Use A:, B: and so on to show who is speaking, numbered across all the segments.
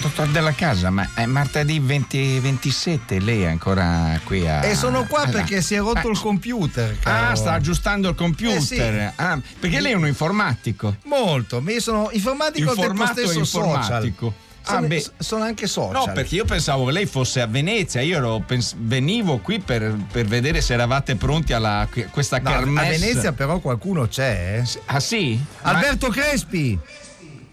A: Dottor della casa, ma è martedì 20, 27, lei è ancora qui a...
B: E sono qua
A: Ah,
B: perché si è rotto
A: ah,
B: il computer.
A: Ah,
B: caro.
A: sta aggiustando il computer.
B: Eh sì.
A: Ah, perché lei è uno informatico.
B: Molto, mi sono informatico del
A: Informato e
B: stesso social.
A: informatico. Ah,
B: Sono,
A: beh.
B: sono anche social.
A: No, perché io pensavo che lei fosse a Venezia, io ero- pens- venivo qui per, per vedere se eravate pronti a questa
B: No, a
A: kermesse.
B: Venezia però qualcuno c'è. eh.
A: Ah sì?
B: Alberto Crespi.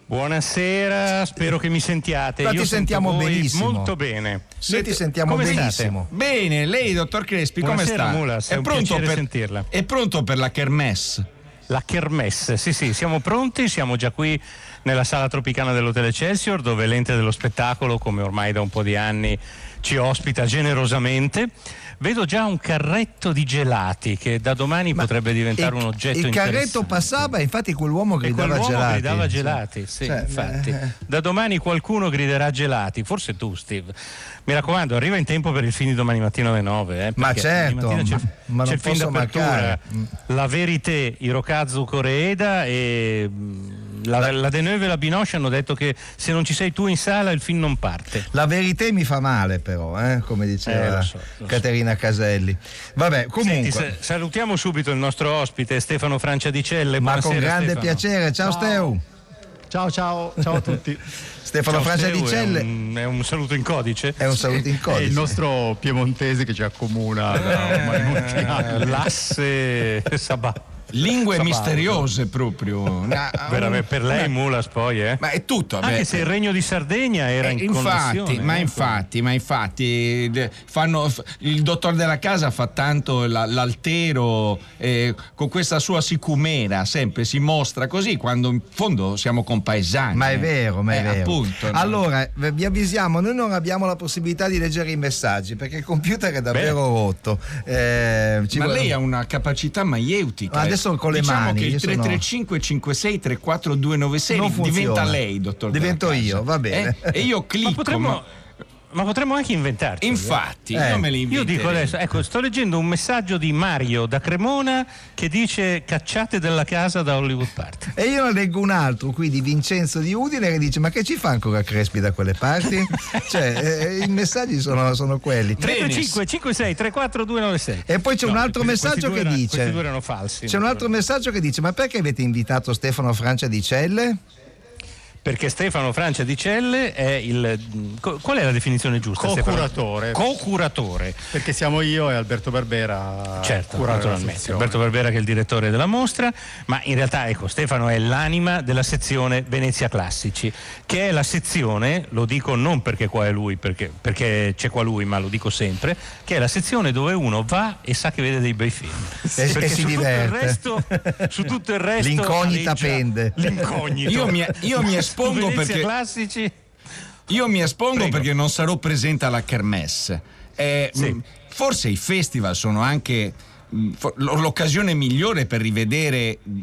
C: Buonasera, spero che mi sentiate.
B: Ma
C: Io
B: ti sentiamo benissimo.
C: Molto bene.
B: Noi ti sentiamo
C: come
B: benissimo.
A: Bene, lei, dottor Crespi, come
C: Buonasera,
A: sta?
C: Mulas, è un
A: pronto
C: piacere
A: per,
C: sentirla.
A: È pronto per la kermesse?
C: La Kermesse, sì sì, siamo pronti, siamo già qui nella sala tropicana dell'Hotel Excelsior dove l'ente dello spettacolo, come ormai da un po' di anni, ci ospita generosamente. Vedo già un carretto di gelati che da domani potrebbe diventare
B: il,
C: un oggetto
B: Il carretto passava infatti quell'uomo
C: E
B: gridava
C: quell'uomo
B: gelati.
C: gridava gelati, sì,
B: Cioè,
C: infatti.
B: eh,
C: Da domani qualcuno griderà gelati, forse tu Steve. Mi raccomando, arriva in tempo per il film di domani mattina alle 9. eh,
B: Ma certo,
C: c'è,
B: ma- ma
C: c'è
B: non
C: il film d'apertura,
B: mancare.
C: La Verité, Hirokazu Koreeda e mm, la, la Deneuve e la Binoche hanno detto che se non ci sei tu in sala il film non parte.
B: La verità mi fa male però, eh, come diceva
C: Eh, lo so, lo so.
B: Caterina Caselli. Vabbè, comunque,
C: Senti, sa- salutiamo subito il nostro ospite Stefano Francia di Celle.
B: ma
C: Buonasera,
B: con grande
C: Stefano.
B: piacere. Ciao, Steu.
D: Ciao ciao, ciao a tutti.
B: Stefano
C: Ciao,
B: Francia di Celle
C: È un, è un saluto in codice.
B: è un saluto in
D: È
B: codice.
D: il nostro piemontese che ci accomuna da ormai molti
C: Eh,
D: anni.
C: L'asse Sabà.
A: Lingue
D: Sabato.
A: misteriose proprio. Ah,
C: Veramente, per lei
A: una-
C: Mulas poi, eh?
A: Ma è tutto.
C: Anche
A: beh,
C: se il regno di Sardegna era
A: Eh,
C: in
A: infatti, ma
C: eh.
A: infatti, ma infatti, fanno, f- il dottor della casa fa tanto la- l'altero eh, con questa sua sicumera, sempre si mostra così quando in fondo siamo compaesani.
B: Ma è
A: eh.
B: vero, ma è
A: Eh,
B: vero.
A: Appunto, no?
B: allora, v- vi avvisiamo, noi non abbiamo la possibilità di leggere i messaggi perché il computer è davvero rotto. Eh, ci
A: ma
B: vuole-
A: lei ha una capacità maieutica.
B: Ma adesso con le
A: diciamo
B: mani,
A: che il
B: io sono-
A: 335 56 34 296
B: Non funziona.
A: diventa lei, dottor.
B: Divento io, va bene.
A: Eh? E io clicco.
C: Ma potremmo,
A: ma-
C: ma potremmo anche inventarci.
A: Infatti,
B: Eh.
A: io me li
C: Io dico adesso, ecco, sto leggendo un messaggio di Mario da Cremona che dice cacciate dalla casa da Hollywood Party.
B: E io ne leggo un altro qui di Vincenzo di Udine che dice: Ma che ci fa ancora Crespi da quelle parti? cioè, eh, i messaggi sono, sono quelli.
C: 35 56 34 296.
B: E poi c'è un altro messaggio che
C: erano-
B: dice:
C: Questi due erano falsi.
B: C'è un altro messaggio che dice: Ma perché avete invitato Stefano Francia di Celle?
C: Perché Stefano Francia di Celle è il. Qual è la definizione giusta? Stefano?
D: Co-curatore.
C: Co-curatore.
D: Perché siamo io e Alberto Barbera
C: Certo, naturalmente. Alberto Barbera che è il direttore della mostra, ma in realtà ecco, Stefano è l'anima della sezione Venezia Classici, che è la sezione, lo dico non perché qua è lui, perché, perché c'è qua lui, ma lo dico sempre, che è la sezione dove uno va e sa che vede dei bei film.
B: E-
C: Perché
B: e si
C: su tutto, il
B: diverte.
C: resto, su tutto il resto
B: L'incognita pende.
C: L'incognito.
A: Io mi, io mi espongo
C: Venezia
A: perché
C: Classici.
A: io mi espongo
C: Prego.
A: perché non sarò presente alla kermesse. Eh,
C: Sì.
A: mh, Forse i festival sono anche l- l'occasione migliore per rivedere mh,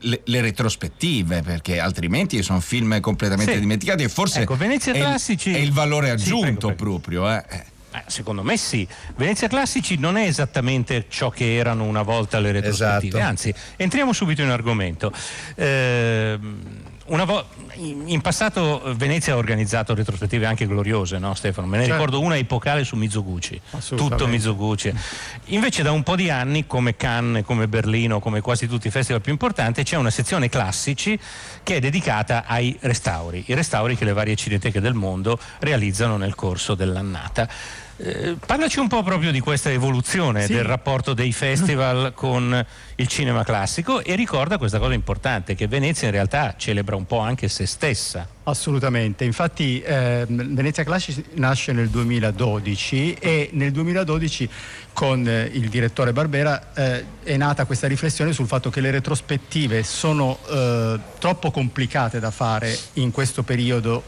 A: le, le retrospettive perché altrimenti sono film completamente
C: Sì.
A: dimenticati e forse
C: Ecco, Venezia
A: è, il-
C: Classici-
A: è il valore
C: Sì,
A: aggiunto
C: prego, prego.
A: proprio eh. Eh.
C: Secondo me sì. Venezia Classici non è esattamente ciò che erano una volta le retrospettive,
B: Esatto.
C: anzi, entriamo subito in argomento. Ehm, vo- in passato eh, Venezia ha organizzato retrospettive anche gloriose, no Stefano? Me ne
D: Certo.
C: ricordo una epocale su Mizoguchi, tutto Mizoguchi. Invece da un po' di anni, come Cannes, come Berlino, come quasi tutti i festival più importanti, c'è una sezione classici che è dedicata ai restauri, i restauri che le varie cineteche del mondo realizzano nel corso dell'annata. Eh, parlaci un po' proprio di questa evoluzione
D: Sì.
C: del rapporto dei festival con il cinema classico e ricorda questa cosa importante che Venezia in realtà celebra un po' anche se stessa.
D: Assolutamente, infatti ehm, Venezia Classici nasce nel 2012 e nel 2012 con eh, il direttore Barbera eh, è nata questa riflessione sul fatto che le retrospettive sono eh, troppo complicate da fare in questo periodo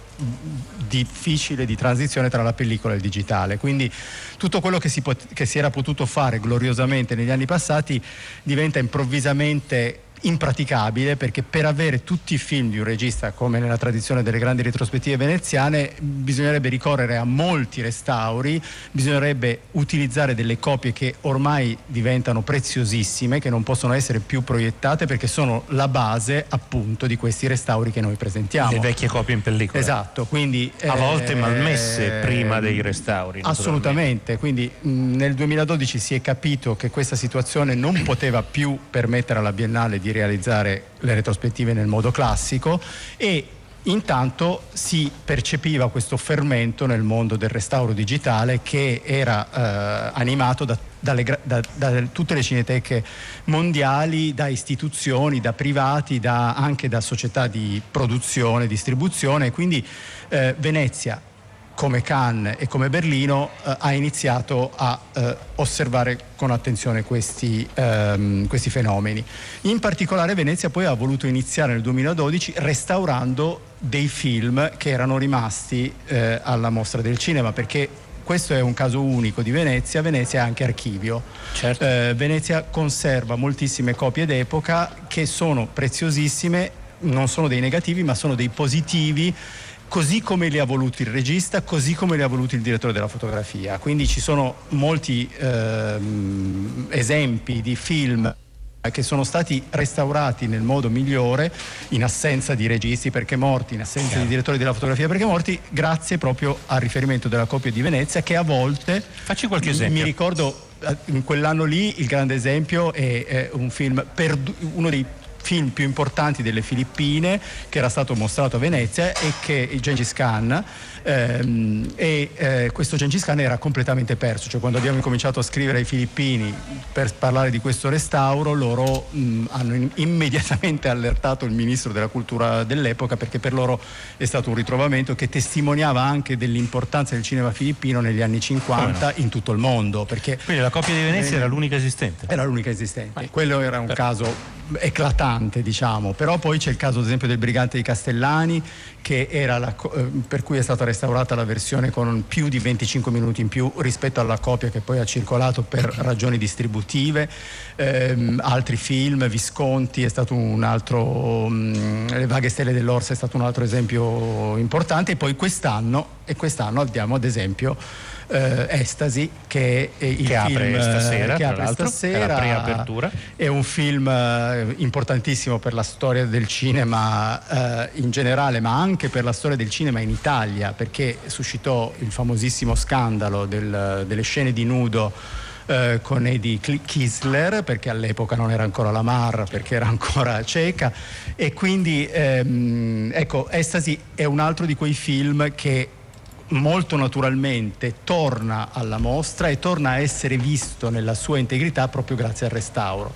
D: difficile di transizione tra la pellicola e il digitale. Quindi tutto quello che si, pot- che si era potuto fare gloriosamente negli anni passati diventa improvvisamente impraticabile perché per avere tutti i film di un regista come nella tradizione delle grandi retrospettive veneziane bisognerebbe ricorrere a molti restauri, bisognerebbe utilizzare delle copie che ormai diventano preziosissime, che non possono essere più proiettate perché sono la base appunto di questi restauri che noi presentiamo.
C: Le vecchie copie in pellicola.
D: Esatto, quindi
C: a volte
D: eh,
C: malmesse prima dei restauri.
D: Assolutamente, quindi mh, nel 2012 si è capito che questa situazione non poteva più permettere alla Biennale di di realizzare le retrospettive nel modo classico e intanto si percepiva questo fermento nel mondo del restauro digitale che era eh, animato da, dalle, da, da, tutte le cineteche mondiali, da istituzioni, da privati, da, anche da società di produzione, distribuzione. Quindi eh, Venezia come Cannes e come Berlino eh, ha iniziato a eh, osservare con attenzione questi, ehm, questi, fenomeni. In particolare Venezia poi ha voluto iniziare nel 2012 restaurando dei film che erano rimasti eh, alla mostra del cinema perché questo è un caso unico di Venezia, Venezia è anche archivio. Certo. Eh, Venezia conserva moltissime copie d'epoca che sono preziosissime, non sono dei negativi ma sono dei positivi così come li ha voluti il regista, così come li ha voluti il direttore della fotografia. Quindi ci sono molti ehm, esempi di film che sono stati restaurati nel modo migliore in assenza di registi perché morti, in assenza Chiaro. di direttori della fotografia perché morti, grazie proprio al riferimento della coppia di Venezia che a volte...
C: Facci qualche esempio.
D: Mi ricordo eh, in quell'anno lì il grande esempio è, è un film, perdu- uno dei film più importanti delle Filippine che era stato mostrato a Venezia e che Gengis Khan e eh, questo Gengis Khan era completamente perso, cioè quando abbiamo incominciato a scrivere ai filippini per parlare di questo restauro loro mh, hanno immediatamente allertato il ministro della cultura dell'epoca perché per loro è stato un ritrovamento che testimoniava anche dell'importanza del cinema filippino negli anni 50 no? in tutto il mondo. Perché,
C: Quindi la coppia di Venezia eh, era l'unica esistente?
D: Era l'unica esistente, eh. quello era un per... caso eclatante diciamo, però poi c'è il caso ad esempio del Brigante di Castellani che era la, eh, per cui è stata restaurata la versione con più di 25 minuti in più rispetto alla copia che poi ha circolato per ragioni distributive, ehm, altri film, Visconti è stato un altro, mm, Le vaghe stelle dell'Orsa è stato un altro esempio importante. E poi quest'anno, e quest'anno abbiamo ad esempio eh, Estasi che è il
C: che
D: film
C: apre stasera,
D: che apre stasera,
C: è la preapertura.
D: È un film eh, importantissimo per la storia del cinema eh, in generale, ma anche per la storia del cinema in Italia, perché suscitò il famosissimo scandalo del, delle scene di nudo eh, con Eddie Kisler perché all'epoca non era ancora la Mar perché era ancora cieca e quindi ehm, ecco Estasi è un altro di quei film che molto naturalmente torna alla mostra e torna a essere visto nella sua integrità proprio grazie al restauro.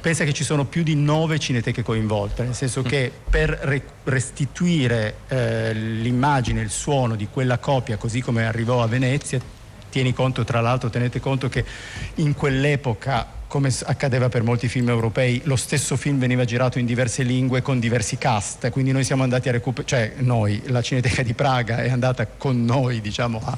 D: Pensa che ci sono più di nove cineteche coinvolte, nel senso che per restituire eh, l'immagine, il suono di quella copia così come arrivò a Venezia, tieni conto tra l'altro, tenete conto che in quell'epoca come accadeva per molti film europei, lo stesso film veniva girato in diverse lingue con diversi cast, quindi noi siamo andati a recuperare, cioè noi, la Cineteca di Praga è andata con noi diciamo, a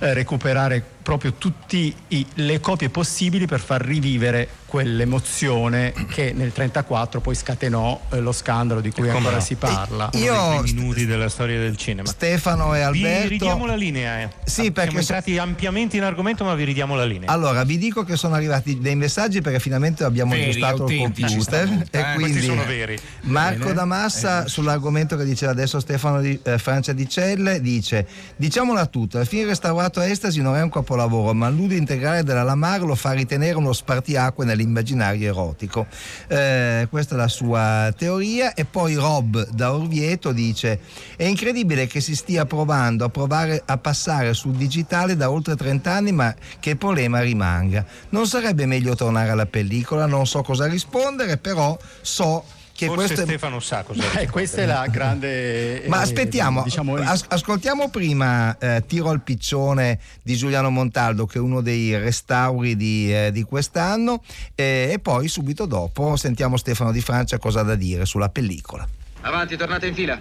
D: eh, recuperare proprio tutte le copie possibili per far rivivere quell'emozione che nel 1934 poi scatenò eh, lo scandalo di cui ancora no? si parla.
C: E io dei minuti della storia del cinema.
B: Stefano e Alberto.
C: Vi ridiamo la linea. Eh.
B: Sì, perché
C: siamo entrati ampiamente in argomento, ma vi ridiamo la linea.
B: Allora, vi dico che sono arrivati dei messaggi perché finalmente abbiamo
A: veri,
B: aggiustato il computer
C: e eh, quindi veri.
B: Marco Bene. Damassa eh. sull'argomento che diceva adesso Stefano di, eh, Francia di Celle dice: "Diciamola tutta, il film restaurato a Estasi non è un capolavoro, ma l'uso integrale della Lamar lo fa ritenere uno spartiacque nell'immaginario erotico. Eh, questa è la sua teoria. E poi Rob da Orvieto dice: È incredibile che si stia provando a, provare a passare sul digitale da oltre 30 anni, ma che il problema rimanga. Non sarebbe meglio tornare alla pellicola? Non so cosa rispondere, però so che
C: Forse
B: questo
C: Stefano sa cosa
D: Beh, questa è la grande
B: ma aspettiamo eh, diciamo... as- ascoltiamo prima eh, Tiro al piccione di Giuliano Montaldo che è uno dei restauri di, eh, di quest'anno eh, e poi subito dopo sentiamo Stefano di Francia cosa ha da dire sulla pellicola.
E: Avanti tornate in fila.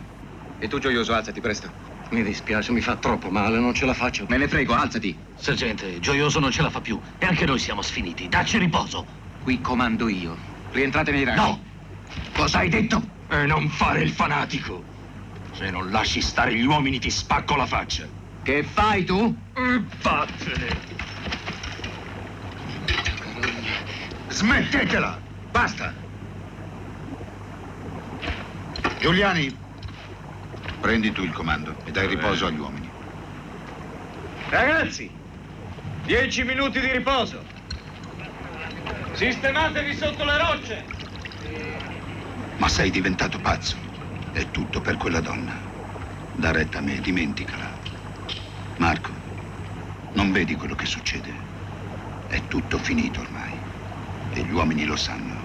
E: E tu gioioso alzati presto
F: mi dispiace, mi fa troppo male, non ce la faccio.
E: Me ne frego, alzati.
F: Sergente, Gioioso non ce la fa più. E anche noi siamo sfiniti. Dacci riposo.
E: Qui comando io. Rientrate nei ranghi.
F: No! Cosa hai detto?
G: E non fare il fanatico. Se non lasci stare gli uomini ti spacco la faccia.
F: Che fai tu?
G: Vattene. Smettetela! Basta!
H: Giuliani, prendi tu il comando e dai riposo agli uomini.
G: Ragazzi, dieci minuti di riposo. Sistematevi sotto le rocce.
H: Ma sei diventato pazzo. È tutto per quella donna. Da retta a me, dimenticala. Marco, non vedi quello che succede? È tutto finito ormai. E gli uomini lo sanno.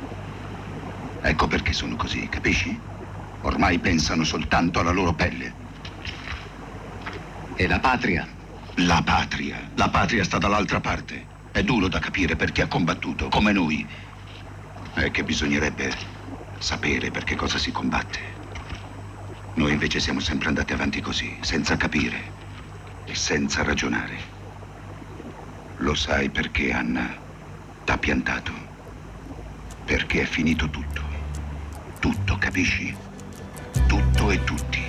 H: Ecco perché sono così, capisci? Ormai pensano soltanto alla loro pelle.
F: E la patria?
H: La patria. La patria sta dall'altra parte. È duro da capire perché ha combattuto, come noi. È che bisognerebbe sapere per che cosa si combatte. Noi invece siamo sempre andati avanti così, senza capire e senza ragionare. Lo sai perché Anna t'ha piantato? Perché è finito tutto. Tutto, capisci? Tutto e tutti.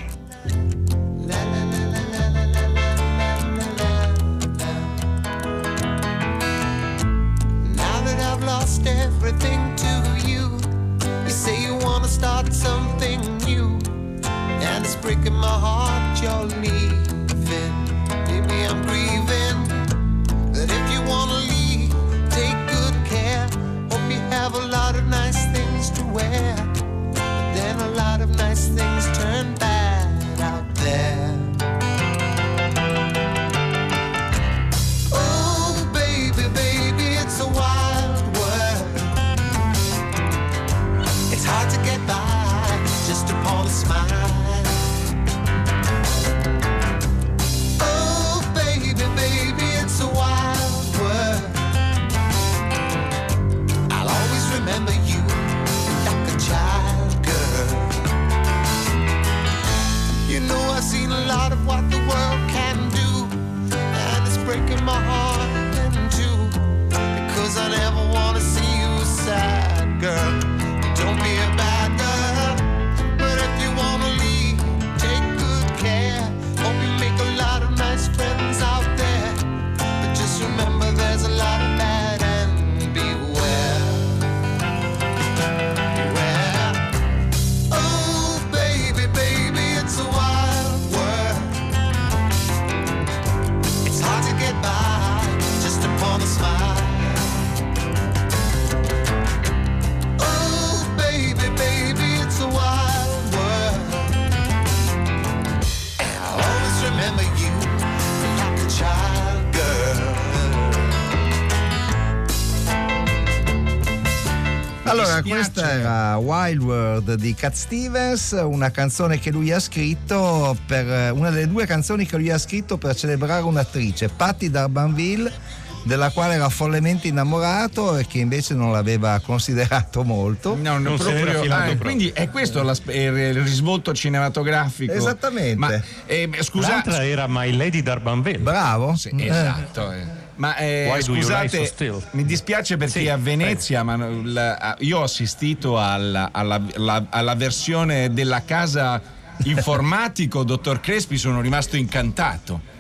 I: Everything to you, you say you wanna start something new, and it's breaking my heart you're leaving. Wild World
B: di Cat Stevens, una canzone che lui ha scritto per una delle due canzoni che lui ha scritto per celebrare un'attrice, Patti D'Arbanville, della quale era follemente innamorato e che invece non l'aveva considerato molto.
A: No,
C: Non n'era filato
A: ah,
C: proprio.
A: quindi è questo la- il il risvolto cinematografico.
B: Esattamente.
A: Ma eh, scusa,
C: L'altra era My Lady d'Arbanville.
B: Bravo.
A: Sì, esatto. eh. Ma eh, scusate, mi dispiace perché
C: Sì,
A: a Venezia ma, la- io ho assistito alla, alla- la- alla versione della casa informatico, dottor Crespi, sono rimasto incantato.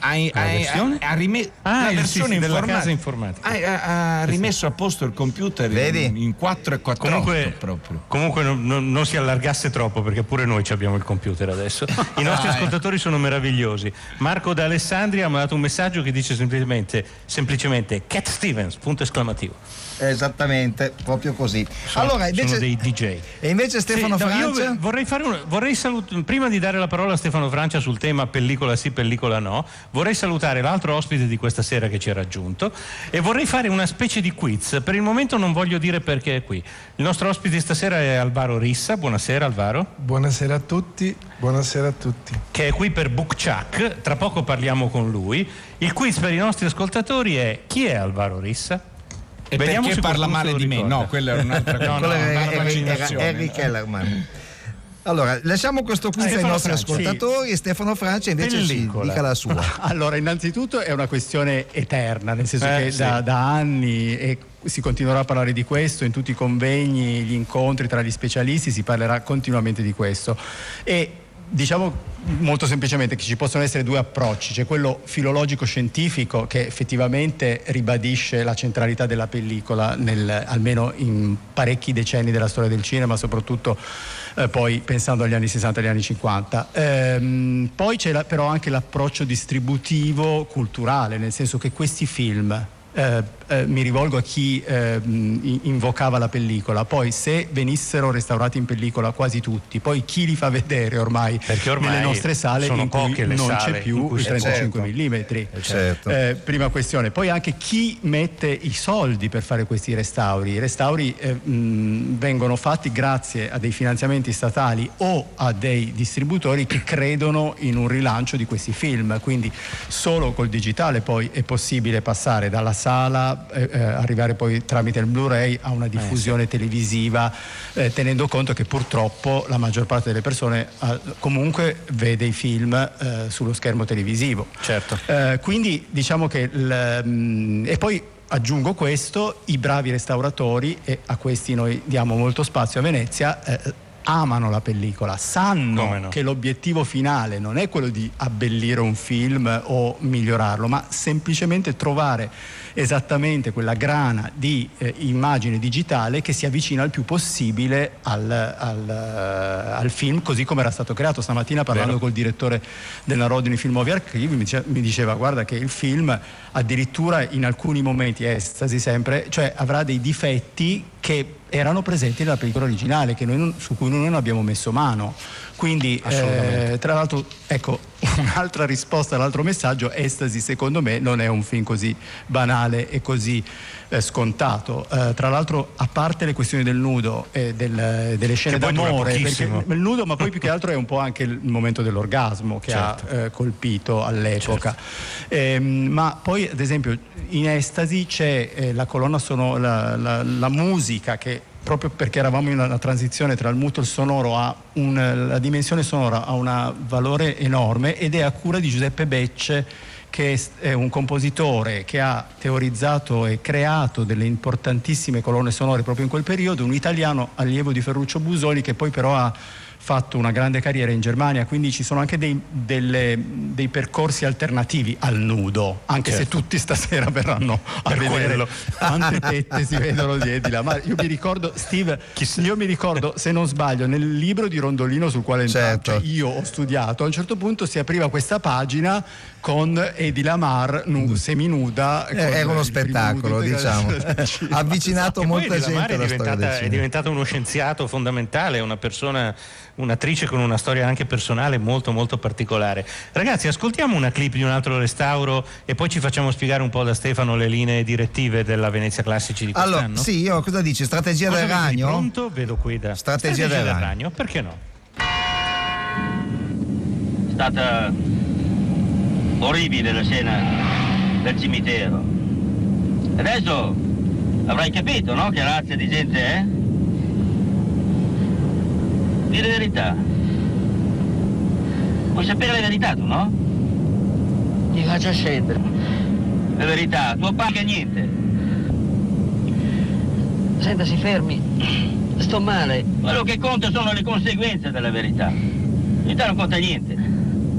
A: Ha, ha-
C: versione?
A: ha- ha rime-
C: Ah,
A: la versione
C: sì, della casa informatica.
A: Ha, ha- ha rimesso a posto il computer
B: Vedi?
A: in, in 4 e 4
C: Comunque,
A: proprio.
C: comunque non, non- non si allargasse troppo perché pure noi ci abbiamo il computer adesso. I nostri
A: Ah, eh.
C: ascoltatori sono meravigliosi. Marco da Alessandria mi ha dato un messaggio che dice semplicemente, semplicemente Cat Stevens, punto esclamativo.
B: Esattamente, proprio così.
C: Sono,
B: allora, invece,
C: sono dei DJ.
B: e invece Stefano
C: Sì, no, io
B: Francia?
C: vorrei fare un, vorrei salut- prima di dare la parola a Stefano Francia sul tema pellicola sì, pellicola no, vorrei salutare l'altro ospite di questa sera che ci ha raggiunto e vorrei fare una specie di quiz. Per il momento non voglio dire perché è qui. Il nostro ospite stasera è Alvaro Rissa. Buonasera Alvaro.
J: Buonasera a tutti, buonasera a tutti.
C: Che è qui per Bookchuck, tra poco parliamo con lui. Il quiz per i nostri ascoltatori è chi è Alvaro Rissa?
A: E
C: Vediamo
A: perché
C: se
A: parla male di me?
C: ricorda.
A: No, quella era un'altra cosa.
C: No, no,
B: Quello era
A: una
B: Harry- era
A: vaccinazione.
B: Allora, lasciamo questo quiz ai
D: Stefano
B: nostri
D: Franci.
B: ascoltatori e Stefano Francia invece ci
D: Pellicola.
B: dica la sua.
D: Allora, innanzitutto è una questione eterna, nel senso
C: Eh,
D: che
C: sì.
D: da, da anni e si continuerà a parlare di questo in tutti i convegni, gli incontri tra gli specialisti, si parlerà continuamente di questo. E diciamo molto semplicemente che ci possono essere due approcci, c'è quello filologico-scientifico che effettivamente ribadisce la centralità della pellicola nel- almeno in parecchi decenni della storia del cinema, soprattutto eh, poi pensando agli anni 60 e agli anni 50. Ehm, poi c'è la- però anche l'approccio distributivo culturale, nel senso che questi film eh, eh, mi rivolgo a chi eh, invocava la pellicola, poi se venissero restaurati in pellicola quasi tutti, poi chi li fa vedere ormai,
C: ormai
D: nelle nostre sale
C: sono
D: in cui non
C: sale
D: c'è più il
C: si
D: 35
B: certo.
D: mm.
B: Certo.
D: Eh, prima questione, poi anche chi mette i soldi per fare questi restauri. I restauri eh, mh, vengono fatti grazie a dei finanziamenti statali o a dei distributori che credono in un rilancio di questi film, quindi solo col digitale poi è possibile passare dalla sala, eh, eh, arrivare poi tramite il Blu-ray a una diffusione televisiva, eh, tenendo conto che purtroppo la maggior parte delle persone eh, comunque vede i film eh, sullo schermo televisivo.
C: Certo.
D: Eh, quindi diciamo che il, mm, e poi aggiungo questo, i bravi restauratori e a questi noi diamo molto spazio a Venezia. eh, Amano la pellicola, sanno
C: no?
D: che l'obiettivo finale non è quello di abbellire un film o migliorarlo, ma semplicemente trovare esattamente quella grana di eh, immagine digitale che si avvicina il più possibile al, al, eh, al film così come era stato creato. Stamattina parlando
C: Vero.
D: col direttore del Narodini Film Movie Archive mi dice- mi diceva guarda che il film addirittura in alcuni momenti, estasi sempre, cioè avrà dei difetti che erano presenti nella pellicola originale non- su cui noi non abbiamo messo mano. Quindi, eh, tra l'altro, ecco, un'altra risposta all'altro messaggio, Estasi secondo me non è un film così banale e così eh, scontato. Eh, tra l'altro, a parte le questioni del nudo e del- delle scene d'amore, perché il nudo, ma poi più che altro è un po' anche il momento dell'orgasmo che
C: Certo.
D: ha eh, colpito all'epoca. Ehm, ma poi, ad esempio, in Estasi c'è eh, la colonna sonora, la, la- la musica che proprio perché eravamo in una transizione tra il muto e il sonoro ha un- la dimensione sonora ha un valore enorme ed è a cura di Giuseppe Becce che è- un compositore che ha teorizzato e creato delle importantissime colonne sonore proprio in quel periodo, un italiano allievo di Ferruccio Busoni che poi però ha fatto una grande carriera in Germania, quindi ci sono anche dei, delle- dei percorsi alternativi al nudo, anche se tutti stasera verranno a
C: Per
D: vedere
C: quello.
D: quante tette si vedono di di là. Ma io mi ricordo, Steve, io mi ricordo, se non sbaglio, nel libro di Rondolino sul quale
B: Certo.
D: io ho studiato, a un certo punto si apriva questa pagina con Edi Lamar nu- seminuda. con
B: Eh, Era uno spettacolo, diciamo.
D: del.
B: Ha avvicinato molta gente alla storia del
C: diventata, è diventato uno scienziato fondamentale, una persona, un'attrice con una storia anche personale molto molto particolare. Ragazzi, ascoltiamo una clip di un altro restauro e poi ci facciamo spiegare un po' da Stefano le linee direttive della Venezia Classici di quest'anno.
B: Allora, sì, io cosa dici? Strategia
C: Cosa
B: del ragno?
C: Pronto? Vedo qui da
B: Strategia del ragno.
C: Perché no?
K: È stata orribile la scena del cimitero. Adesso avrai capito, no? Che razza di gente è? Di la verità. Vuoi sapere la verità tu, no?
L: Ti faccio scendere.
K: La verità, tuo padre niente.
L: Senta, si fermi. Sto male.
K: Quello che conta sono le conseguenze della verità. La verità non conta niente.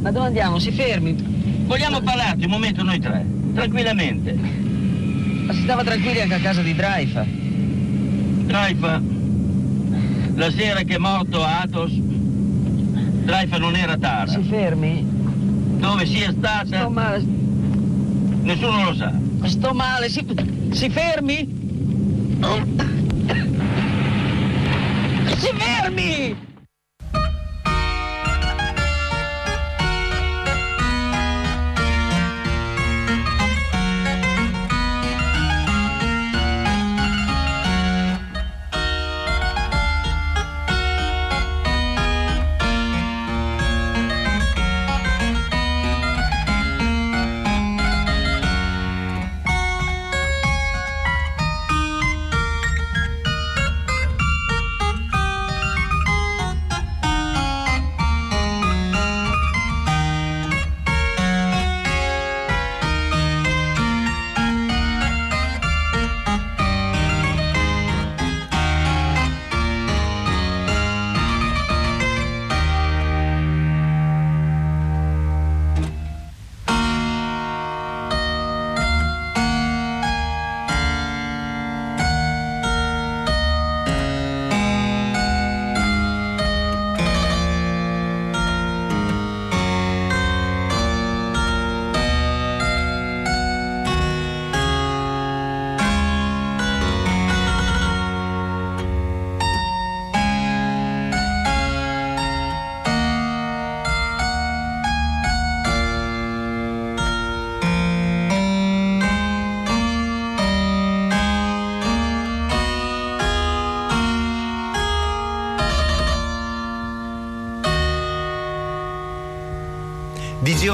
L: Ma dove andiamo? Si fermi.
K: Vogliamo parlarci un momento noi tre, tranquillamente.
L: Ma si stava tranquilli anche a casa di Draifa.
K: Draifa, la sera che è morto Athos, Draifa non era Tara.
L: Si fermi.
K: Dove sia stata,
L: Sto male.
K: nessuno lo sa.
L: Sto male. Si, si fermi. Si fermi!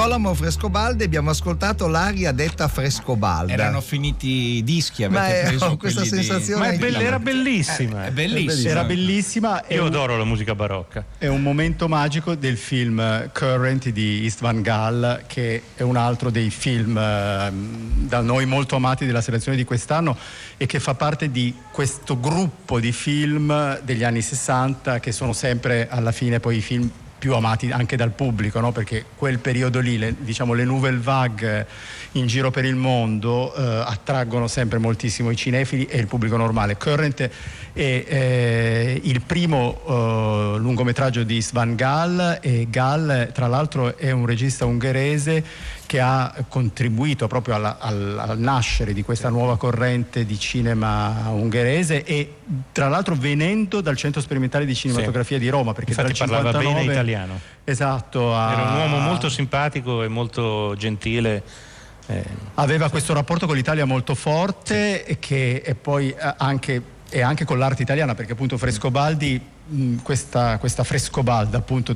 B: Girolamo Frescobaldi abbiamo ascoltato l'aria detta Frescobalda.
A: Erano finiti i dischi, avete
B: Ma è-
A: preso
B: ho questa
A: quelli di-
B: sensazione
C: Ma bella- era bellissima.
A: Eh, è bellissima.
D: Era bellissima. e
C: Io
D: un-
C: adoro la musica barocca.
D: È un momento magico del film eh, Current di Istvan Gall, che è un altro dei film eh, da noi molto amati della selezione di quest'anno e che fa parte di questo gruppo di film degli anni 60 che sono sempre alla fine poi i film più amati anche dal pubblico, no? perché quel periodo lì, le, diciamo le nouvelle vague in giro per il mondo eh, attraggono sempre moltissimo i cinefili e il pubblico normale. Current è eh, il primo eh, lungometraggio di Svan Gall e Gall tra l'altro è un regista ungherese che ha contribuito proprio alla- al, al nascere di questa nuova corrente di cinema ungherese e tra l'altro venendo dal Centro Sperimentale di Cinematografia di Roma perché
C: Infatti
D: il
C: parlava
D: 59
C: bene italiano.
D: Esatto, ha-
C: Era un uomo molto simpatico e molto gentile. eh,
D: aveva questo rapporto con l'Italia molto forte e che e poi eh, anche e anche con l'arte italiana perché appunto Frescobaldi questa, questa Frescobalda appunto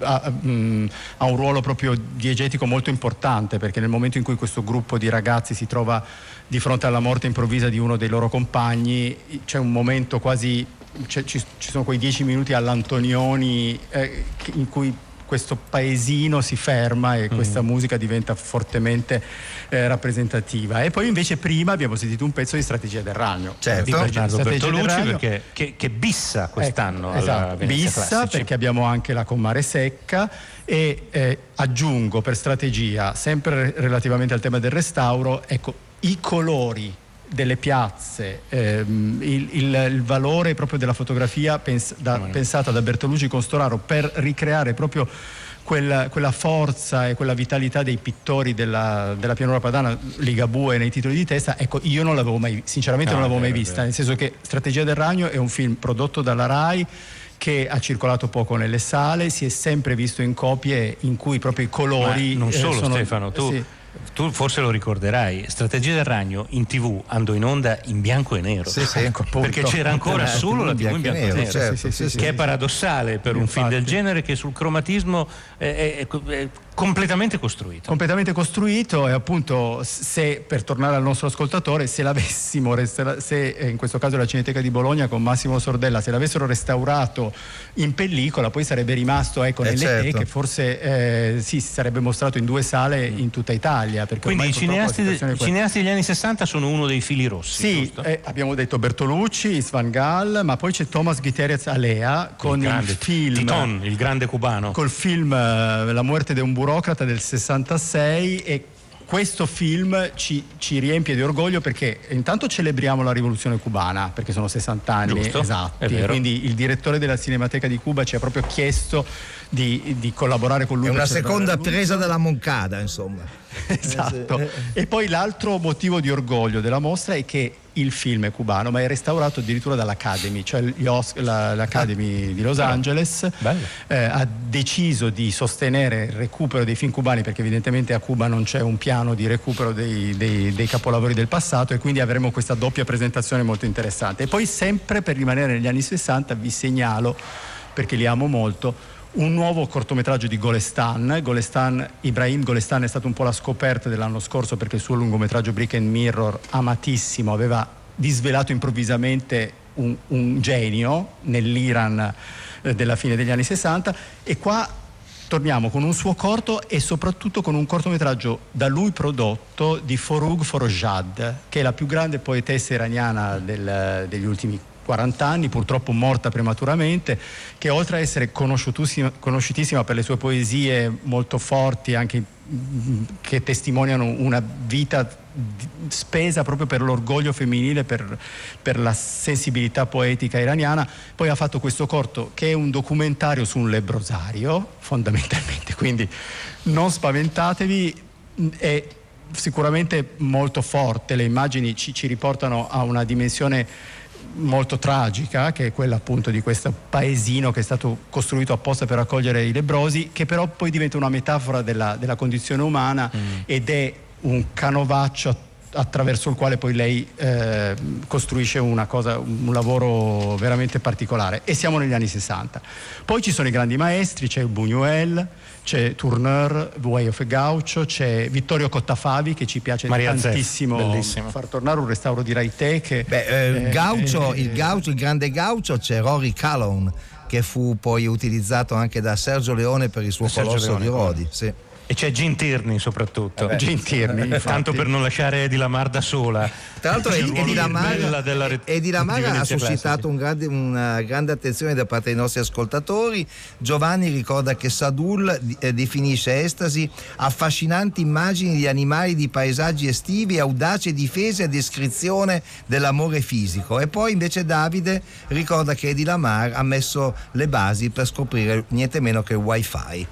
D: ha, mh, ha un ruolo proprio diegetico molto importante perché nel momento in cui questo gruppo di ragazzi si trova di fronte alla morte improvvisa di uno dei loro compagni c'è un momento quasi ci, ci sono quei dieci minuti all'Antonioni eh, in cui questo paesino si ferma e questa musica diventa fortemente eh, rappresentativa. E poi invece prima abbiamo sentito un pezzo di Strategia del Ragno.
B: Certo.
D: Di
C: Bernardo Bertolucci perché, che, che bissa quest'anno
D: Ecco, esatto, Bissa
C: Classici.
D: perché abbiamo anche la Comare Secca e eh, aggiungo per strategia, sempre relativamente al tema del restauro, ecco, i colori delle piazze, ehm, il, il- il valore proprio della fotografia pens- da- pensata da Bertolucci con Storaro per ricreare proprio quella, quella forza e quella vitalità dei pittori della, della pianura padana, Ligabue nei titoli di testa, ecco io non l'avevo mai, sinceramente
C: No,
D: non l'avevo
C: è
D: mai
C: vero, è
D: vista, nel senso che Strategia del Ragno è un film prodotto dalla RAI che ha circolato poco nelle sale, si è sempre visto in copie in cui proprio i colori...
C: Ma non
D: eh,
C: solo
D: sono-
C: Stefano, tu,
D: sì.
C: Tu forse lo ricorderai, Strategia del Ragno in tv andò in onda in bianco e nero.
B: Sì, sì.
D: Appunto.
C: Perché c'era ancora
B: Eh,
C: solo la TV in bianco e nero.
B: certo,
D: Sì, sì,
C: che è paradossale per un film del genere che sul cromatismo è, è- è completamente costruito.
D: completamente costruito e appunto se per tornare al nostro ascoltatore se l'avessimo se eh, in questo caso la Cineteca di Bologna con Massimo Sordella se l'avessero restaurato in pellicola poi sarebbe rimasto ecco
B: Eh,
D: nelle
B: certo.
D: che forse eh, sì, si sarebbe mostrato in due sale in tutta Italia perché
C: Quindi i cineasti, i cineasti degli anni 60 sono uno dei fili rossi.
D: Sì, eh, abbiamo detto Bertolucci, Svan Gall, ma poi c'è Thomas Gutierrez Alea con il,
C: grande
D: film
C: Titon, il grande cubano.
D: col film eh, La muerte di un burocrata del 66 e questo film ci, ci riempie di orgoglio perché intanto celebriamo la rivoluzione cubana perché sono 60 anni
C: Giusto,
D: esatti quindi il direttore della Cinemateca di Cuba ci ha proprio chiesto di, di collaborare con lui
B: È una seconda presa della Moncada, insomma.
D: Esatto. E poi l'altro motivo di orgoglio della mostra è che il film è cubano, ma è restaurato addirittura dall'Academy, cioè la- l'Academy di Los Angeles eh, ha deciso di sostenere il recupero dei film cubani perché evidentemente a Cuba non c'è un piano di recupero dei, dei- dei capolavori del passato e quindi avremo questa doppia presentazione molto interessante. E poi sempre per rimanere negli anni 60 vi segnalo, perché li amo molto, un nuovo cortometraggio di Golestan. Golestan, Ibrahim Golestan è stato un po' la scoperta dell'anno scorso perché il suo lungometraggio Brick and Mirror, amatissimo, aveva disvelato improvvisamente un, un genio nell'Iran eh, della fine degli anni 60 e qua torniamo con un suo corto e soprattutto con un cortometraggio da lui prodotto di Forug Forojad, che è la più grande poetessa iraniana del- degli ultimi 40 anni, purtroppo morta prematuramente, che oltre a essere conosciutissima, per le sue poesie molto forti, anche che testimoniano una vita spesa proprio per l'orgoglio femminile, per, per la sensibilità poetica iraniana, poi ha fatto questo corto che è un documentario su un lebrosario, fondamentalmente, quindi non spaventatevi, è sicuramente molto forte, le immagini ci, ci riportano a una dimensione molto tragica, che è quella appunto di questo paesino che è stato costruito apposta per accogliere i lebrosi, che però poi diventa una metafora della, della condizione umana ed è un canovaccio a attraverso il quale poi lei eh, costruisce una cosa, un lavoro veramente particolare e siamo negli anni 60. Poi ci sono i grandi maestri, c'è Buñuel, c'è Tourneur, Way of Gaucho, c'è Vittorio Cottafavi che ci piace
C: Maria
D: tantissimo
C: bellissimo.
D: far tornare un restauro di Raité che
B: Beh, eh,
D: eh,
B: Gaucho,
D: eh,
B: il Gaucho, il grande Gaucho c'è Rory Calhoun che fu poi utilizzato anche da Sergio Leone per il suo
C: Sergio
B: colosso
C: Leone,
B: di Rodi. Sì.
C: E c'è Gin Tierney soprattutto.
B: Eh beh.
D: Gin Tierney.
C: Tanto per non lasciare Eddie Lamar da sola.
B: Tra l'altro Edi, Edi Lamar,
C: bella della re-
B: Edi Lamar
C: di
B: ha suscitato un grande- una grande attenzione da parte dei nostri ascoltatori. Giovanni ricorda che Sadul eh, definisce estasi affascinanti immagini di animali di paesaggi estivi, audace difesa e descrizione dell'amore fisico. E poi invece Davide ricorda che Edi Lamar ha messo le basi per scoprire niente meno che il wifi.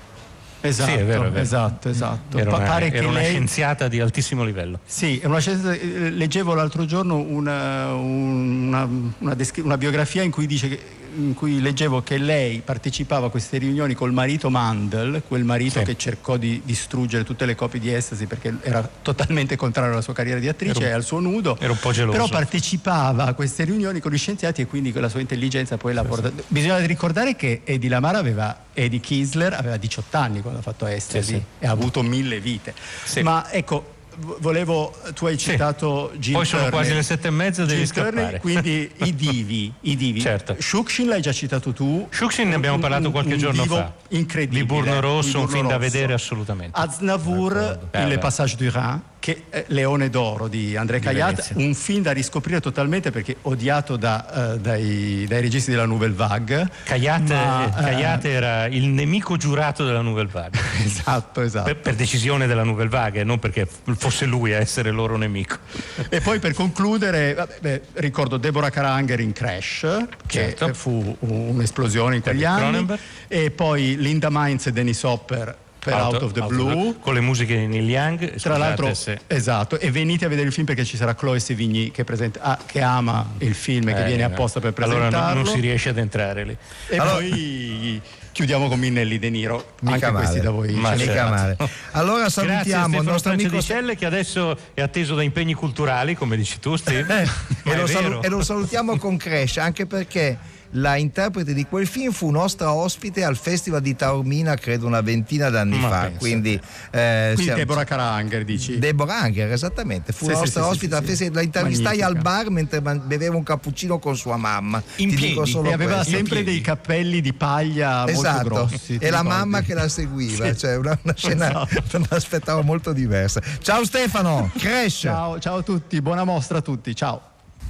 D: Esatto,
C: Sì, è vero, è vero.
D: esatto, esatto.
C: Era una, era una
D: lei-
C: scienziata di altissimo livello.
D: Sì, è una scienza- eh, leggevo l'altro giorno una, una- una descri- una biografia in cui, dice che- in cui leggevo che lei partecipava a queste riunioni col marito Mandel, quel marito
C: Sì.
D: che cercò di distruggere tutte le copie di Ecstasy perché era totalmente contrario alla sua carriera di attrice
C: un-
D: e al suo nudo.
C: era un po' geloso.
D: Però partecipava a queste riunioni con gli scienziati e quindi con la sua intelligenza poi la porta. Bisogna ricordare che Eddie Lamar aveva, Eddie Kisler aveva 18 anni quando ha fatto Ecstasy
C: Sì, sì.
D: e ha avuto mille vite.
C: Sì.
D: Ma ecco, volevo, tu hai
C: Sì.
D: citato Gil
C: Poi sono
D: Turner.
C: quasi le sette e mezza, devi
D: Turner,
C: scappare.
D: quindi i divi, i divi.
C: Certo.
D: Shukshin l'hai già citato tu.
C: Shukshin ne abbiamo
D: Un-
C: parlato
D: un-
C: qualche
D: un
C: giorno fa.
D: Incredibile.
C: Liburno Rosso, un
D: Liburno
C: film da
D: Rosso.
C: vedere assolutamente.
D: Aznavour,
C: Eh,
D: Le
C: beh.
D: Passage du Rhin, che è Leone d'Oro di Caillat,
C: Venezia.
D: un film da riscoprire totalmente perché odiato da, eh, dai, dai registi della Nouvelle Vague.
C: Cagliate,
D: Ma, eh,
C: Cagliate era il nemico giurato della Nouvelle Vague.
D: Esatto, esatto.
C: Per, per decisione della Nouvelle Vague, non perché fosse lui a essere loro nemico.
D: E poi per concludere, vabbè, beh, ricordo Deborah Karanger in Crash, che
C: Certo.
D: eh, fu un'esplosione in quegli anni, e poi Linda Mainz e Dennis Hopper per Out, of the Blue.
C: Con le musiche di Neil Young.
D: Tra
C: scusate
D: l'altro,
C: se-
D: esatto, e venite a vedere il film perché ci sarà Chloe Sevigny che, presenta- ah, che ama il film e che
C: Eh,
D: viene
C: no.
D: apposta per
C: Allora
D: presentarlo.
C: non, non si riesce ad entrare lì.
D: E poi chiudiamo con Minnelli De Niro,
B: Mica
D: anche questi
B: male.
D: da voi.
C: Ma
B: Mica male. Allora salutiamo il nostro amico
C: Francedicelle che adesso è atteso da impegni culturali, come dici tu, Steve.
B: Eh, e, lo salu- e lo salutiamo con Crash anche perché la interprete di quel film fu nostra ospite al Festival di Taormina credo una ventina d'anni
C: Ma
B: fa
C: pensa
B: quindi, eh,
D: Quindi
B: siamo-
D: Deborah Karanger, dici?
B: Deborah Anger, esattamente, fu
D: Sì,
B: nostra
D: sì,
B: ospite
D: sì,
B: al festival, la intervistai al
D: Magnifica.
B: bar mentre beveva un cappuccino con sua mamma.
A: In
B: Ti
A: piedi.
B: dico solo
D: e aveva
B: questo.
D: sempre dei cappelli di paglia
B: Esatto,
D: molto grossi.
B: e la
D: ricordi?
B: mamma che la seguiva, cioè una, una scena
D: Esatto.
B: non aspettavo molto diversa. Ciao Stefano, Crash!
D: Ciao, ciao a tutti, buona mostra a tutti, ciao.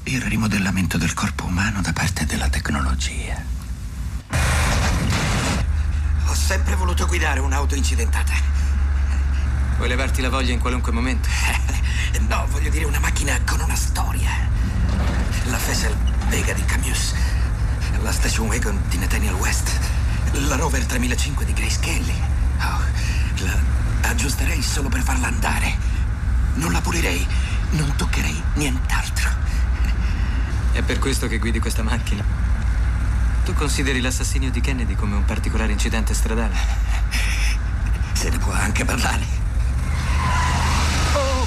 H: Il rimodellamento del corpo umano da parte della tecnologia.
M: Ho sempre voluto guidare un'auto incidentata.
E: Vuoi levarti la voglia in qualunque momento?
M: No, voglio dire una macchina con una storia. La Fessel Vega di Camus, la Station Wagon di Nathaniel West, la Rover 3005 di Grace Kelly. Oh, la aggiusterei solo per farla andare. Non la pulirei, non toccherei nient'altro.
E: È per questo che guidi questa macchina. Tu consideri l'assassinio di Kennedy come un particolare incidente stradale?
M: Se ne può anche parlare. Oh,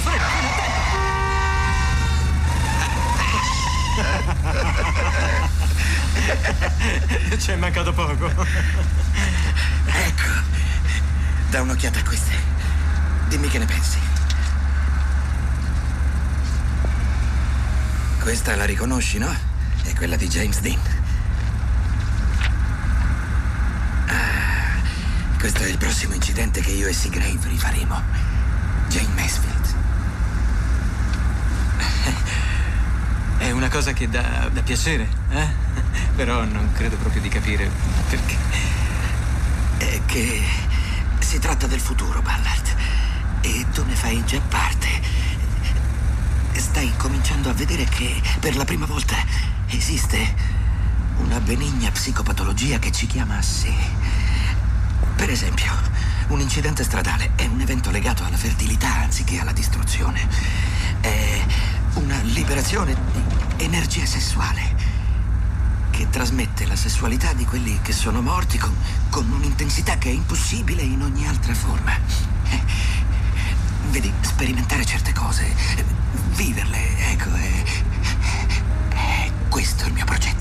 E: Ci è mancato poco.
M: Ecco, da un'occhiata a queste. Dimmi che ne pensi. Questa la riconosci, no? È quella di James Dean. Ah, questo è il prossimo incidente che io e Seagrave rifaremo. Jane Mansfield.
E: È una cosa che dà, dà piacere, eh? Però non credo proprio di capire perché.
M: È che si tratta del futuro, Ballard. E tu ne fai già parte. Stai cominciando a vedere che per la prima volta esiste una benigna psicopatologia che ci chiama a sé. Per esempio, un incidente stradale è un evento legato alla fertilità anziché alla distruzione. È una liberazione di energia sessuale che trasmette la sessualità di quelli che sono morti con, con un'intensità che è impossibile in ogni altra forma. Vedi, sperimentare certe cose, viverle, ecco, è, è questo il mio progetto.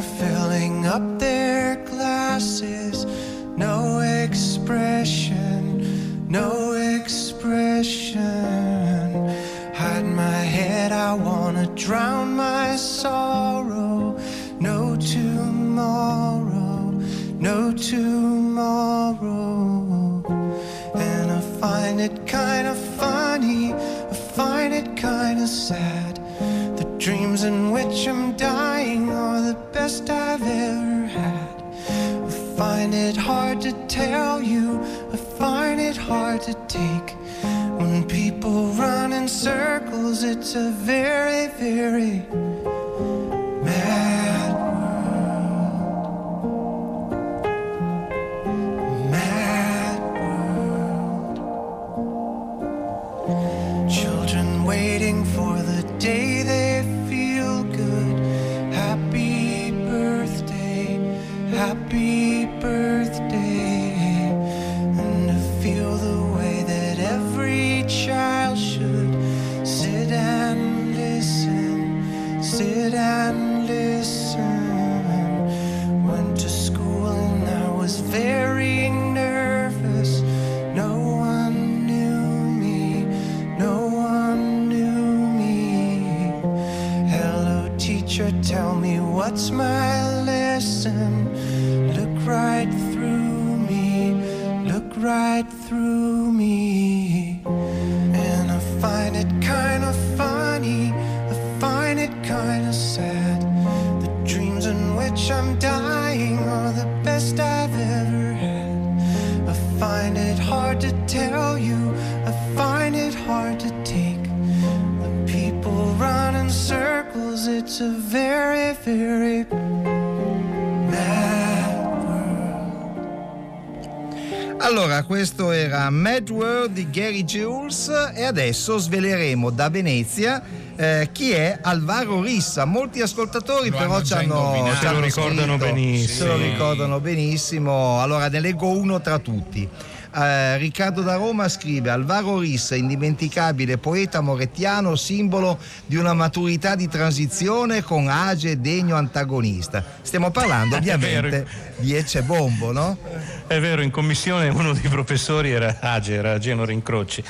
N: Are filling up their glasses, no expression, no expression. Hide my head, I wanna drown my sorrow. No tomorrow, no tomorrow. And I find it kinda funny, I find it kinda sad. The dreams in which I'm dying best I've ever had. I find it hard to tell you, I find it hard to take. When people run in circles, it's a very, very mad world. Mad world. Children waiting for the day tell me what's my lesson. Look right through me, look right through me. Very, very mad
B: Allora, questo era Mad World di Gary Jules e adesso sveleremo da Venezia eh, chi è Alvaro Rissa. Molti ascoltatori
C: Lo
B: però ci hanno,
C: Se lo ricordano
B: scritto,
C: benissimo.
B: Se lo ricordano benissimo. Allora, ne leggo uno tra tutti. Eh, Riccardo da Roma scrive Alvaro Rissa, indimenticabile poeta morettiano, simbolo di una maturità di transizione con age degno antagonista. Stiamo parlando ovviamente di Ecce Bombo, no?
C: È vero, in commissione uno dei professori era Age, era Genore Incroci.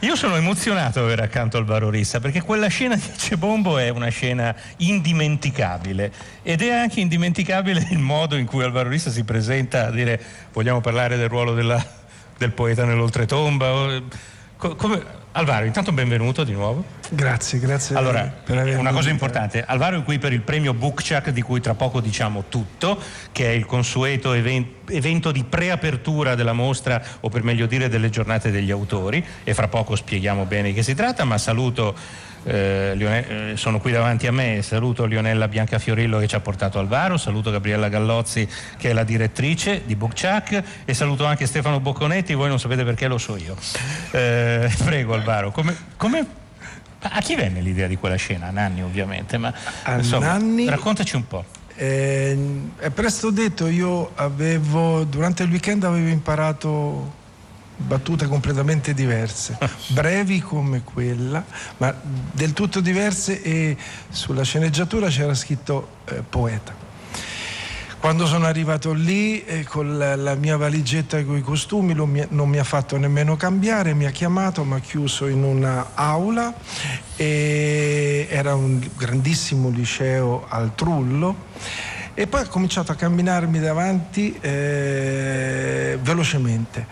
C: Io sono emozionato ad avere accanto Alvaro Rissa perché quella scena di Cebombo è una scena indimenticabile ed è anche indimenticabile il modo in cui Alvaro Rissa si presenta a dire vogliamo parlare del ruolo della- del poeta nell'oltretomba. come- Alvaro, intanto benvenuto di nuovo.
J: Grazie, grazie
C: Allora, una cosa importante, Alvaro è qui per il premio Bookchuck di cui tra poco diciamo tutto, che è il consueto even- evento di preapertura della mostra o per meglio dire delle giornate degli autori e fra poco spieghiamo bene di che si tratta, ma saluto eh, Lione- eh, sono qui davanti a me, saluto Lionella Biancafiorillo che ci ha portato Alvaro, saluto Gabriella Gallozzi che è la direttrice di Bookchuck e saluto anche Stefano Bocconetti, voi non sapete perché lo so io. Eh, prego Alvaro, come, come- a chi venne l'idea di quella scena? A Nanni ovviamente, ma insomma,
J: Nanni-
C: raccontaci un po'.
J: Eh, è presto detto, io avevo, durante il weekend avevo imparato battute completamente diverse, brevi come quella, ma del tutto diverse e sulla sceneggiatura c'era scritto eh, poeta. Quando sono arrivato lì eh, con la, la mia valigetta con i costumi mi- non mi ha fatto nemmeno cambiare, mi ha chiamato, mi ha chiuso in una aula e era un grandissimo liceo al Trullo e poi ha cominciato a camminarmi davanti eh, velocemente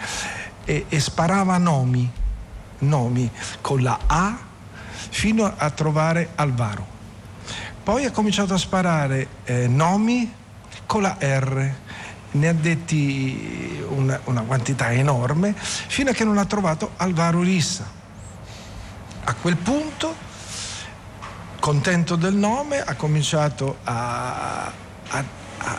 J: e, e sparava nomi, nomi con la A fino a trovare Alvaro. Poi ha cominciato a sparare eh, nomi con la R, ne ha detti una, una quantità enorme, fino a che non ha trovato Alvaro Rissa. A quel punto, contento del nome, ha cominciato a, a,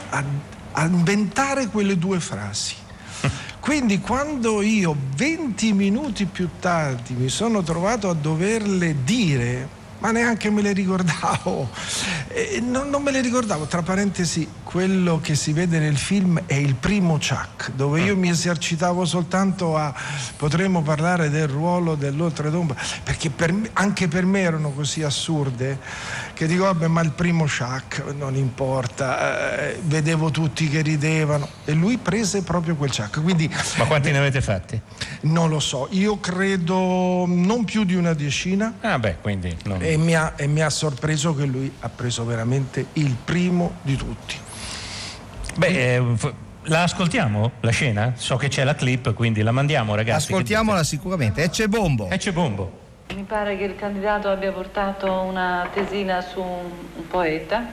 J: a, a inventare quelle due frasi. Quindi quando io 20 minuti più tardi mi sono trovato a doverle dire, ma neanche me le ricordavo, eh, non, non, me le ricordavo, tra parentesi, quello che si vede nel film è il primo Chuck, dove io mi esercitavo soltanto a, potremmo parlare del ruolo dell'oltretomba, perché per anche per me erano così assurde che dico vabbè ma il primo Chuck non importa, eh, vedevo tutti che ridevano e lui prese proprio quel Chuck. Quindi,
C: ma quanti ne avete fatti?
J: Non lo so, io credo non più di una decina.
C: Ah beh, quindi... Non...
J: E, mi ha, e mi ha sorpreso che lui ha preso veramente il primo di tutti.
C: Beh, eh, la ascoltiamo la scena? So che c'è la clip, quindi la mandiamo ragazzi.
B: Ascoltiamola sicuramente. Ecce Bombo.
C: Ecce Bombo.
O: Mi pare che il candidato abbia portato una tesina su un, un poeta.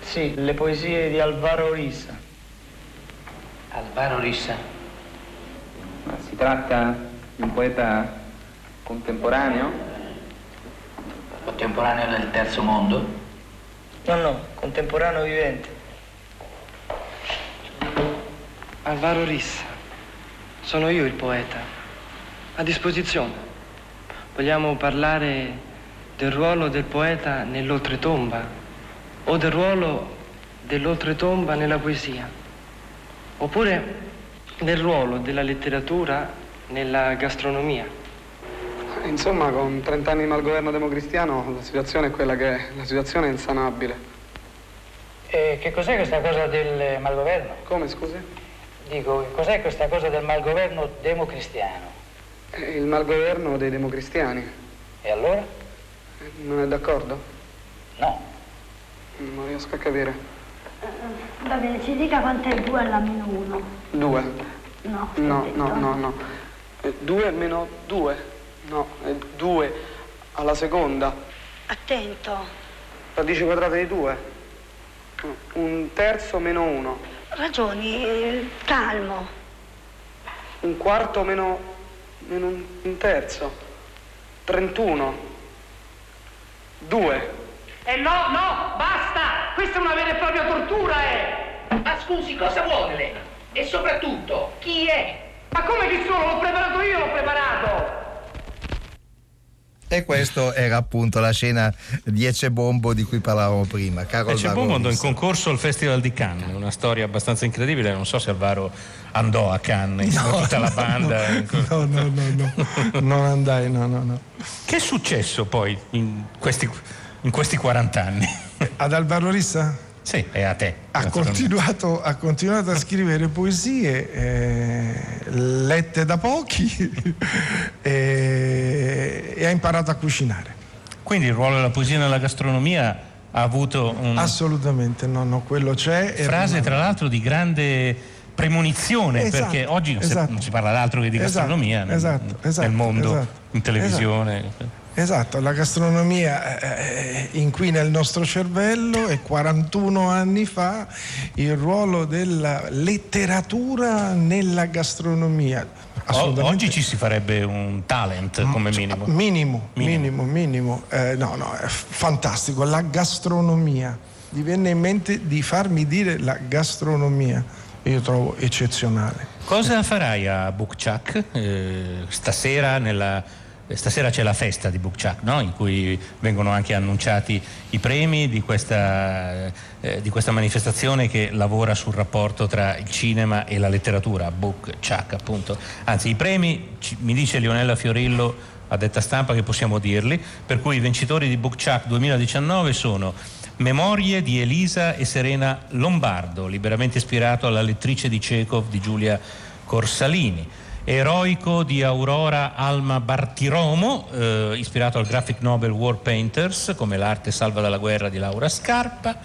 P: Sì, le poesie di Alvaro Rissa.
Q: Alvaro Rissa?
P: Ma si tratta di un poeta contemporaneo?
Q: Contemporaneo del terzo mondo?
P: No, no, contemporaneo vivente. Alvaro Rissa. Sono io il poeta. A disposizione. Vogliamo parlare del ruolo del poeta nell'oltretomba o del ruolo dell'oltretomba nella poesia, oppure del ruolo della letteratura nella gastronomia.
R: Insomma, con 30 anni di malgoverno democristiano la situazione è quella che è, la situazione è insanabile.
Q: E che cos'è questa cosa del malgoverno?
R: Come, scusi?
Q: Dico, cos'è questa cosa del malgoverno democristiano?
R: Il malgoverno dei democristiani.
Q: E allora?
R: Non è d'accordo?
Q: No.
R: Non riesco a capire.
S: Va bene, ci dica quanto è 2 alla meno 1.
R: 2.
S: No,
R: no, no, no, no. 2 meno 2. No, è 2 alla seconda.
S: Attento.
R: Radice quadrata di 2. Un terzo meno 1.
S: Ragioni, eh, calmo.
R: Un quarto meno meno un, terzo. 31. 2.
L: Eh no, no, basta! Questa è una vera e propria tortura, eh!
Q: Ma scusi, cosa vuole? E soprattutto, chi è?
L: Ma come chi sono? L'ho preparato io, l'ho preparato!
B: E questo era appunto la scena di Ecce Bombo di cui parlavamo prima. Carol
C: Ecce Bombo andò in concorso al Festival di Cannes, una storia abbastanza incredibile, non so se Alvaro andò a Cannes no, tutta la banda.
J: No, no, no, no, non andai, no, no, no.
C: Che è successo poi in questi, in questi 40 anni?
J: Ad Alvaro Rissa?
C: Sì, è a te.
J: Ha continuato, ha continuato, a scrivere poesie eh, lette da pochi e, e ha imparato a cucinare.
C: Quindi il ruolo della poesia nella gastronomia ha avuto un...
J: Assolutamente, no, no, quello c'è.
C: Frase tra l'altro di grande premonizione,
J: esatto,
C: perché oggi non,
J: esatto.
C: si, non, si, parla d'altro che di
J: esatto,
C: gastronomia nel,
J: esatto,
C: nel
J: esatto,
C: mondo, in televisione.
J: Esatto, la gastronomia eh, inquina il nostro cervello e 41 anni fa il ruolo della letteratura nella gastronomia.
C: Oggi ci si farebbe un talent come minimo.
J: Minimo, minimo, minimo. Eh, no, no, è fantastico. La gastronomia. Mi venne in mente di farmi dire la gastronomia. Io trovo eccezionale.
C: Cosa farai a Bukchak eh, stasera nella Stasera c'è la festa di Bukchak, no? in cui vengono anche annunciati i premi di questa, eh, di questa, manifestazione che lavora sul rapporto tra il cinema e la letteratura, Bukchak appunto. Anzi, i premi, mi dice Lionella Fiorillo a detta stampa che possiamo dirli, per cui i vincitori di Bukchak 2019 sono Memorie di Elisa e Serena Lombardo, liberamente ispirato alla lettrice di Chekhov di Giulia Corsalini. Eroico di Aurora Alma Bartiromo, eh, ispirato al graphic novel War Painters, come l'arte salva dalla guerra di Laura Scarpa,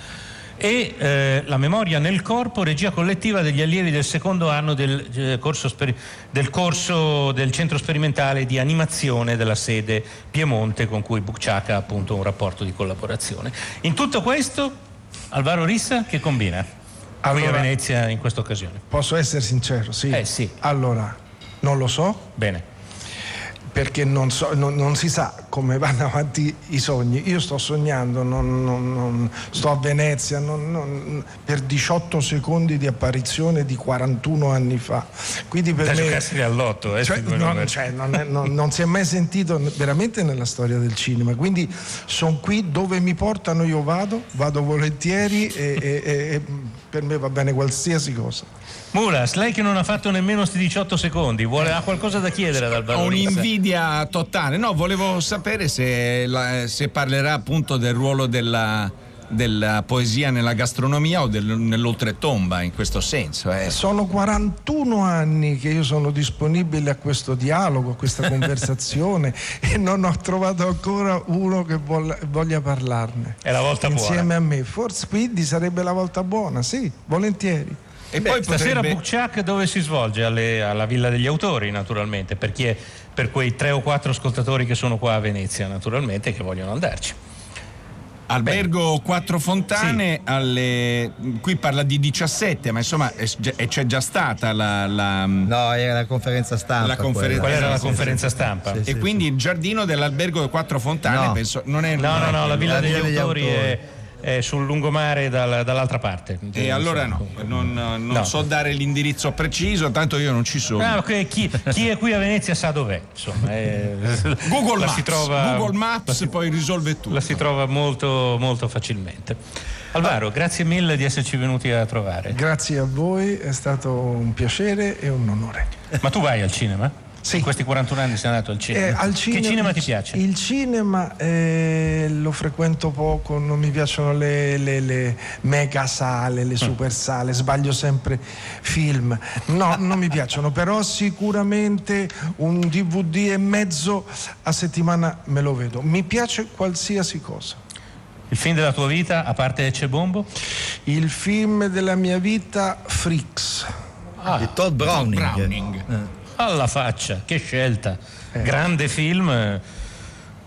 C: e eh, La memoria nel corpo, regia collettiva degli allievi del secondo anno del, eh, corso, speri- del, corso del centro sperimentale di animazione della sede Piemonte con cui Bucciaca ha appunto un rapporto di collaborazione. In tutto questo, Alvaro Rissa che combina? Allora, qui a Venezia in questa occasione.
J: Posso essere sincero? Sì.
C: Eh sì.
J: Allora, non lo so.
C: Bene.
J: Perché non, so, non, non si sa come vanno avanti i sogni. Io sto sognando, non, non- non- sto a Venezia non- non- per 18 secondi di apparizione di 41 anni fa. Quindi per
C: Da
J: me...
C: giocarseli all'otto, eh,
J: Cioè, non, cioè, non è- non- non si è mai sentito veramente nella storia del cinema. Quindi sono qui dove mi portano, io vado, vado volentieri e, e- e- e per me va bene qualsiasi cosa.
C: Mulas, lei che non ha fatto nemmeno sti 18 secondi, vuole, ha qualcosa da chiedere ad Alvaro
A: Ho un'invidia totale. No, volevo sapere se, la- se parlerà appunto del ruolo della, della poesia nella gastronomia o del- nell'oltretomba in questo senso. eh.
J: Sono 41 anni che io sono disponibile a questo dialogo, a questa conversazione e non ho trovato ancora uno che vol- voglia parlarne.
C: È la volta
J: Insieme
C: buona.
J: a me. Forse quindi sarebbe la volta buona, sì, volentieri.
A: E
C: Beh, stasera Bukciak dove si svolge? Alle- alla Villa degli Autori, naturalmente, per, chi è- per quei tre o quattro ascoltatori che sono qua a Venezia, naturalmente, che vogliono andarci.
A: Albergo Quattro Fontane, alle- qui parla di 17, ma insomma è è- c'è già stata la, la-
B: No, era la conferenza stampa.
A: la conferenza,
C: Quella era la
A: sì,
C: conferenza
A: sì.
C: stampa.
A: e
C: Sì,
A: quindi il giardino dell'Albergo Quattro Fontane
C: No.
A: penso, non è
C: No, no, no, la Villa degli,
A: Autori
C: Autori è, è sul lungomare dal- dall'altra parte.
A: E allora no, non, non
C: No.
A: so dare l'indirizzo preciso, tanto io non ci sono.
C: Ah, ok, chi, chi è qui a Venezia sa dov'è. Insomma, è-
A: Google
C: la
A: Maps,
C: si trova,
A: Google Maps poi risolve tutto.
C: la si trova molto, molto facilmente. Alvaro, grazie mille di esserci venuti a trovare.
J: Grazie a voi, è stato un piacere e un onore.
C: Ma tu vai al cinema? Sì. In questi 41 anni sei andato al cinema.
J: Eh, al
C: che cinema ti piace?
J: Il cinema eh, lo frequento poco, non mi piacciono le, le- le mega sale,
C: Mm.
J: le super sale, sbaglio sempre film. No, non mi piacciono, però sicuramente un DVD e mezzo a settimana me lo vedo. Mi piace qualsiasi cosa.
C: Il film della tua vita, a parte Ecce Bombo?
J: Il film della mia vita, Freaks.
C: Ah,
B: di Todd Browning.
C: Alla faccia, che scelta. Grande film.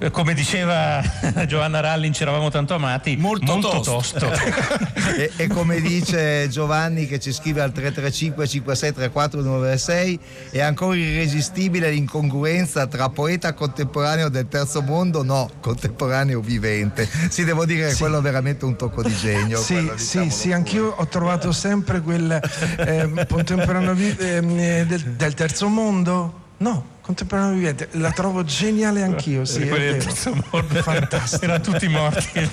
C: Eh, Come diceva Giovanna Rallin, ci eravamo tanto amati. Molto, tosto.
B: e, e come dice Giovanni che ci scrive al 335 5634 296 è ancora irresistibile l'incongruenza tra poeta contemporaneo del terzo mondo no contemporaneo vivente sì devo dire che quello è veramente un tocco di genio
J: Sì,
B: quello,
J: sì, sì, anch'io ho trovato sempre quel ehm, contemporaneo vi- eh, del, del terzo mondo. No, contemporaneo vivente, la trovo geniale anch'io, sì, è
C: Quelli del
J: vero.
C: terzo mondo erano tutti morti.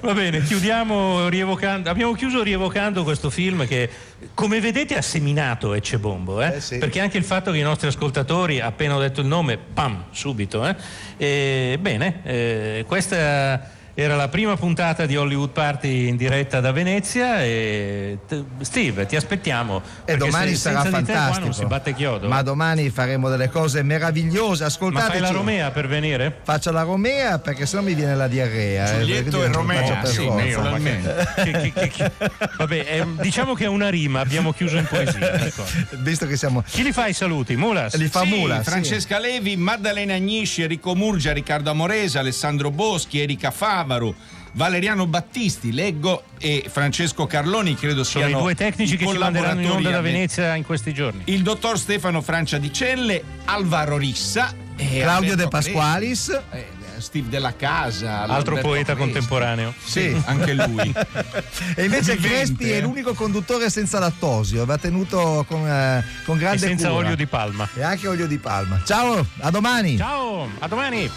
C: Va bene, chiudiamo rievocando. Abbiamo chiuso rievocando questo film che, come vedete, ha seminato Ecce Bombo. eh? Perché anche il fatto che i nostri ascoltatori, appena ho detto il nome, pam, subito. eh? E, bene, eh, questa era la prima puntata di Hollywood Party in diretta da Venezia. E, t- Steve, ti aspettiamo.
B: e domani
C: se-
B: sarà fantastico
C: non si batte chiodo.
B: ma domani faremo delle cose meravigliose
C: Ma
B: ascoltateci
C: fai la Romea per venire?
B: faccio la Romea perché sennò mi viene la diarrea eh,
A: Giulietto
B: quindi
A: e Romea, sì,
B: forza.
A: naturalmente.
C: Che- che- che- che- Vabbè, è- diciamo che è una rima, abbiamo chiuso in poesia. ecco.
B: visto che siamo
C: Chi li fa i saluti? Mulas?
B: Li fa
A: Sì,
B: Mula, sì.
A: Francesca Levi, Maddalena Agnisci, Enrico Murgia, Riccardo Amorese, Alessandro Boschi, Erika Favaru, Valeriano Battisti, leggo e Francesco Carloni, credo
C: Sono
A: siano
C: i due tecnici che ci manderanno in onda da. Venezia in questi giorni.
A: Il dottor Stefano Francia di Celle, Alvaro Rissa, e
B: Claudio
A: Alberto
B: De Pasqualis
A: eh, Steve Della Casa,
C: Altro
A: Alberto
C: poeta
A: Crespi.
C: contemporaneo.
A: Sì, anche lui.
B: e invece Crespi è
A: eh.
B: l'unico conduttore senza lattosio va tenuto con, eh, con
C: E
B: grande
C: senza
B: cura
C: olio di palma.
B: e anche olio di palma ciao a domani
C: Ciao, a domani!